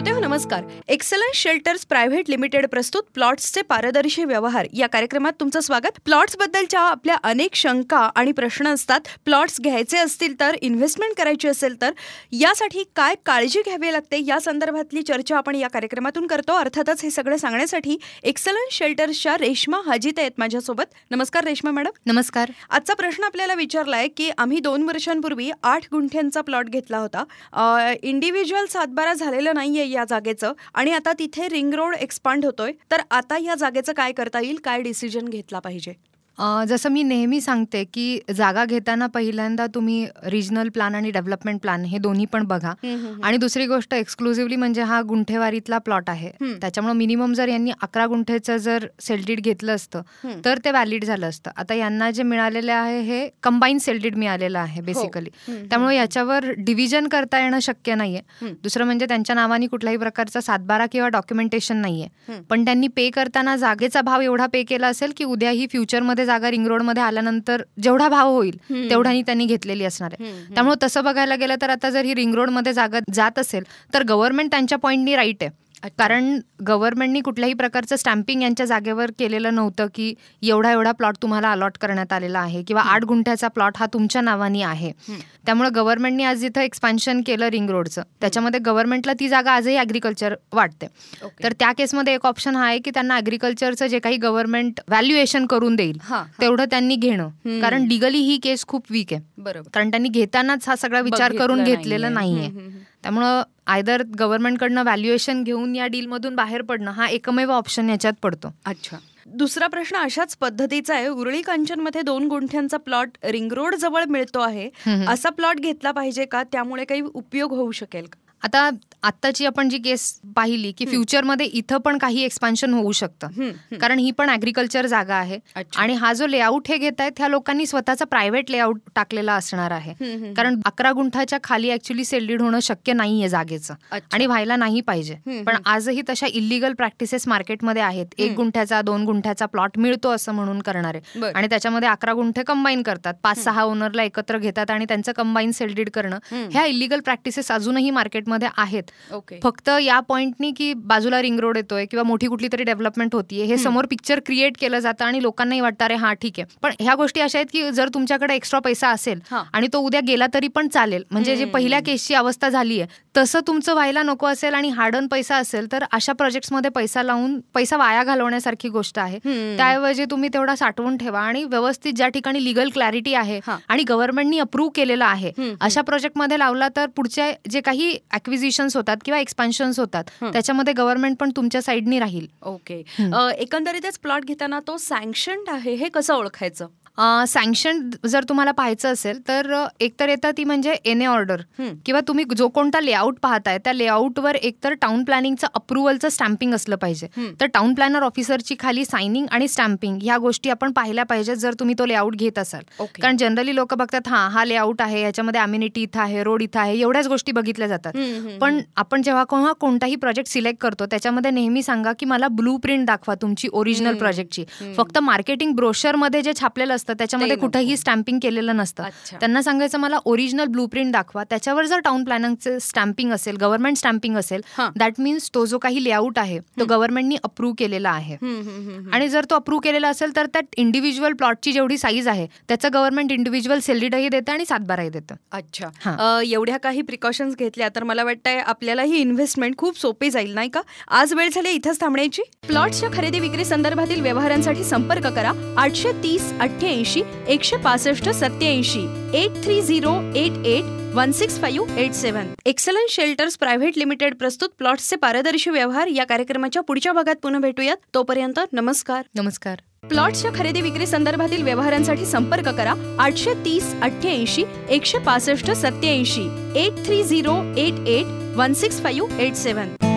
श्रोते हो नमस्कार. एक्सलन्स शेल्टर्स प्रायव्हेट लिमिटेड प्रस्तुत प्लॉट्सचे पारदर्शी व्यवहार. या कार्यक्रमात तुमचं स्वागत. प्लॉट्स बद्दलच्या आपल्या अनेक शंका आणि प्रश्न असतात. प्लॉट्स घ्यायचे असतील तर इन्व्हेस्टमेंट करायची असेल तर यासाठी काय काळजी घ्यावी लागते? या संदर्भातली चर्चा आपण या कार्यक्रमातून करतो. अर्थातच हे सगळं सांगण्यासाठी एक्सलन्स शेल्टर्सच्या रेश्मा हजित आहेत माझ्यासोबत. नमस्कार रेश्मा मॅडम. नमस्कार. आजचा प्रश्न आपल्याला विचारलाय की आम्ही दोन वर्षांपूर्वी आठ गुंठ्यांचा प्लॉट घेतला होता. इंडिव्हिज्युअल सातबारा झालेलं नाहीये. या जागेचं आणि आता तिथे रिंग रोड एक्सपांड होतोय. तर आता या जागेचं काय करता येईल? काय डिसिजन घेतला पाहिजे? अ, जसं मी नेहमी सांगते की जागा घेताना पहिल्यांदा तुम्ही रिजनल प्लॅन आणि डेव्हलपमेंट प्लॅन हे दोन्ही पण बघा आणि दुसरी गोष्ट एक्सक्लुझिव्हली म्हणजे हा गुंठेवारीतला प्लॉट आहे. त्याच्यामुळे मिनिमम जर यांनी अकरा गुंठेचं जर सेल्डीड घेतलं असतं. तर ते व्हॅलिड झालं असतं आता यांना जे मिळालेलं आहे हे कंबाईन सेल्डीड मिळालेलं आहे बेसिकली. त्यामुळे याच्यावर डिव्हिजन करता येणं शक्य नाहीये. दुसरं म्हणजे त्यांच्या नावाने कुठल्याही प्रकारचा सातबारा किंवा डॉक्युमेंटेशन नाहीये. पण त्यांनी पे करताना जागेचा भाव एवढा पे केला असेल की उद्या ही फ्युचरमध्ये जागा रिंग रोडमध्ये आल्यानंतर जेवढा भाव होईल. तेवढ्यानी त्यांनी घेतलेली असणार आहे. त्यामुळे तसं बघायला गेलं तर आता जर ही रिंग रोडमध्ये जागा जात असेल तर गव्हर्नमेंट त्यांच्या पॉईंटनी राईट आहे कारण गव्हर्नमेंटनी कुठल्याही प्रकारचं स्टॅम्पिंग यांच्या जागेवर केलेलं नव्हतं की एवढा एवढा प्लॉट तुम्हाला अलॉट करण्यात आलेला आहे किंवा आठ गुंठ्याचा प्लॉट हा तुमच्या नावानी आहे. त्यामुळे गव्हर्नमेंटनी आज जिथं एक्सपान्शन केलं रिंग रोडचं त्याच्यामध्ये गव्हर्नमेंटला ती जागा आजही ॲग्रिकल्चर वाटते. तर त्या केसमध्ये एक ऑप्शन हा आहे की त्यांना ॲग्रिकल्चरचं जे काही गव्हर्नमेंट व्हॅल्युएशन करून देईल. तेवढं त्यांनी घेणं. कारण लिगली ही केस खूप वीक आहे बरोबर कारण त्यांनी घेतानाच हा सगळा विचार करून घेतलेला नाहीये. त्यामुळं आयदर गव्हर्नमेंटकडनं व्हॅल्युएशन घेऊन या डीलमधून बाहेर पडणं हा एकमेव ऑप्शन याच्यात पडतो. अच्छा. दुसरा प्रश्न अशाच पद्धतीचा आहे. उरळी कांचनमध्ये दोन गुंठ्यांचा प्लॉट रिंग रोड जवळ मिळतो आहे. असा प्लॉट घेतला पाहिजे का? त्यामुळे काही उपयोग होऊ शकेल का? आता आत्ताची आपण जी केस पाहिली की फ्युचरमध्ये इथं पण काही एक्सपान्शन होऊ शकतं. कारण ही पण ॲग्रिकल्चर जागा आहे. आणि हा जो लेआउट हे घेत आहेत ह्या लोकांनी स्वतःचा प्रायव्हेट लेआउट टाकलेला असणार आहे. कारण अकरा गुंठाच्या खाली ऍक्च्युली सेल्डीड होणं शक्य नाहीये जागेचं. आणि व्हायला नाही पाहिजे. पण आजही तशा इलिगल प्रॅक्टिसेस मार्केटमध्ये आहेत. एक गुंठ्याचा दोन गुंठ्याचा प्लॉट मिळतो असं म्हणून करणारे. आणि त्याच्यामध्ये अकरा गुंठे कंबाईन करतात. पाच सहा ओनरला एकत्र घेतात आणि त्यांचं कंबाईन सेल्डीड करणं. ह्या इलिगल प्रॅक्टिसेस अजूनही मार्केटमध्ये आहेत. ओके फक्त या पॉइंटनी की बाजूला रिंग रोड येतोय किंवा मोठी कुठली तरी डेव्हलपमेंट होतीये हे समोर पिक्चर क्रिएट केलं जातं आणि लोकांनाही वाटतं अरे हा ठीक आहे. पण ह्या गोष्टी अशा आहेत की जर तुमच्याकडे एक्स्ट्रा पैसा असेल. आणि तो उद्या गेला तरी पण चालेल. म्हणजे जे पहिल्या केसची अवस्था झाली आहे तसं तुमचं व्हायला नको असेल आणि हार्डन पैसा असेल तर अशा प्रोजेक्ट्समध्ये पैसा लावून पैसा वाया घालवण्यासारखी गोष्ट आहे. त्याऐवजी तुम्ही तेवढा साठवून ठेवा आणि व्यवस्थित ज्या ठिकाणी लिगल क्लॅरिटी आहे. आणि गव्हर्नमेंटनी अप्रूव्ह केलेलं आहे अशा प्रोजेक्टमध्ये लावला तर पुढचे जे काही ऍक्विजिशन्स होतात किंवा एक्सपान्शन्स होतात. त्याच्यामध्ये गव्हर्नमेंट पण तुमच्या साईडनी राहील. ओके एकंदरीतच प्लॉट घेताना तो सँक्शन्ड आहे हे कसं ओळखायचं? सँक्शन जर तुम्हाला पाहायचं असेल तर एकतर येतं ती म्हणजे एन ए ऑर्डर. किंवा तुम्ही जो कोणता लेआउट पाहताय त्या लेआउटवर एकतर टाउन प्लॅनिंगचं अप्रुव्हलचं स्टॅम्पिंग असलं पाहिजे. तर टाउन प्लॅनर ऑफिसरची खाली सायनिंग आणि स्टॅम्पिंग ह्या गोष्टी आपण पाहिल्या पाहिजेत जर तुम्ही तो लेआउट घेत असाल. कारण जनरली लोक बघतात हा हा लेआउट आहे याच्यामध्ये अम्युनिटी इथं आहे रोड इथं आहे एवढ्याच गोष्टी बघितल्या जातात. पण आपण जेव्हा केव्हा कोणताही प्रोजेक्ट सिलेक्ट करतो त्याच्यामध्ये नेहमी सांगा की मला ब्लू प्रिंट दाखवा तुमची ओरिजिनल प्रोजेक्टची फक्त मार्केटिंग ब्रोशरमध्ये जे छापलेलं असतं त्याच्यामध्ये नको. कुठंही स्टॅम्पिंग केलेलं नसतं. त्यांना सांगायचं मला ओरिजिनल ब्लू प्रिंट दाखवा. त्याच्यावर जर टाउन प्लॅनिंगचं स्टॅम्पिंग असेल गव्हर्नमेंट स्टॅम्पिंग असेल. दॅट मीन्स तो जो काही लेआउट आहे तो गव्हर्नमेंटनी अप्रूव्ह केलेला आहे. आणि जर तो अप्रूव्ह केलेला असेल तर त्यात इंडिव्हिज्युअल प्लॉटची जेवढी साईज आहे त्याचं गव्हर्नमेंट इंडिव्हिज्युअल सेल्डीडही देतं आणि सातबाराही देतं. अच्छा. एवढ्या काही प्रिकॉशन्स घेतल्या तर मला वाटतंय आपल्याला ही इन्व्हेस्टमेंट खूप सोपी जाईल नाही का? आज वेळ झाली इथंच थांबण्याची. प्लॉट्सच्या खरेदी विक्री संदर्भातील व्यवहारांसाठी संपर्क करा. आठशे तीस अठ्ठ्याऐंशी एकशे पासष्ट सत्याऐंशी eight three zero eight eight one six five eight seven. Excellence shelters private limited प्रस्तुत प्लॉट्सचे पारदर्शी व्यवहार या कार्यक्रमाच्या पुढच्या भागात पुन्हा भेटूयात. तोपर्यंत नमस्कार. नमस्कार. प्लॉट्सच्या खरेदी विक्री संदर्भातील व्यवहारांसाठी संपर्क करा आठशे तीस अठ्ठ्याऐंशी एकशे पासष्ट सत्याऐंशी eight three zero eight eight one six five eight seven.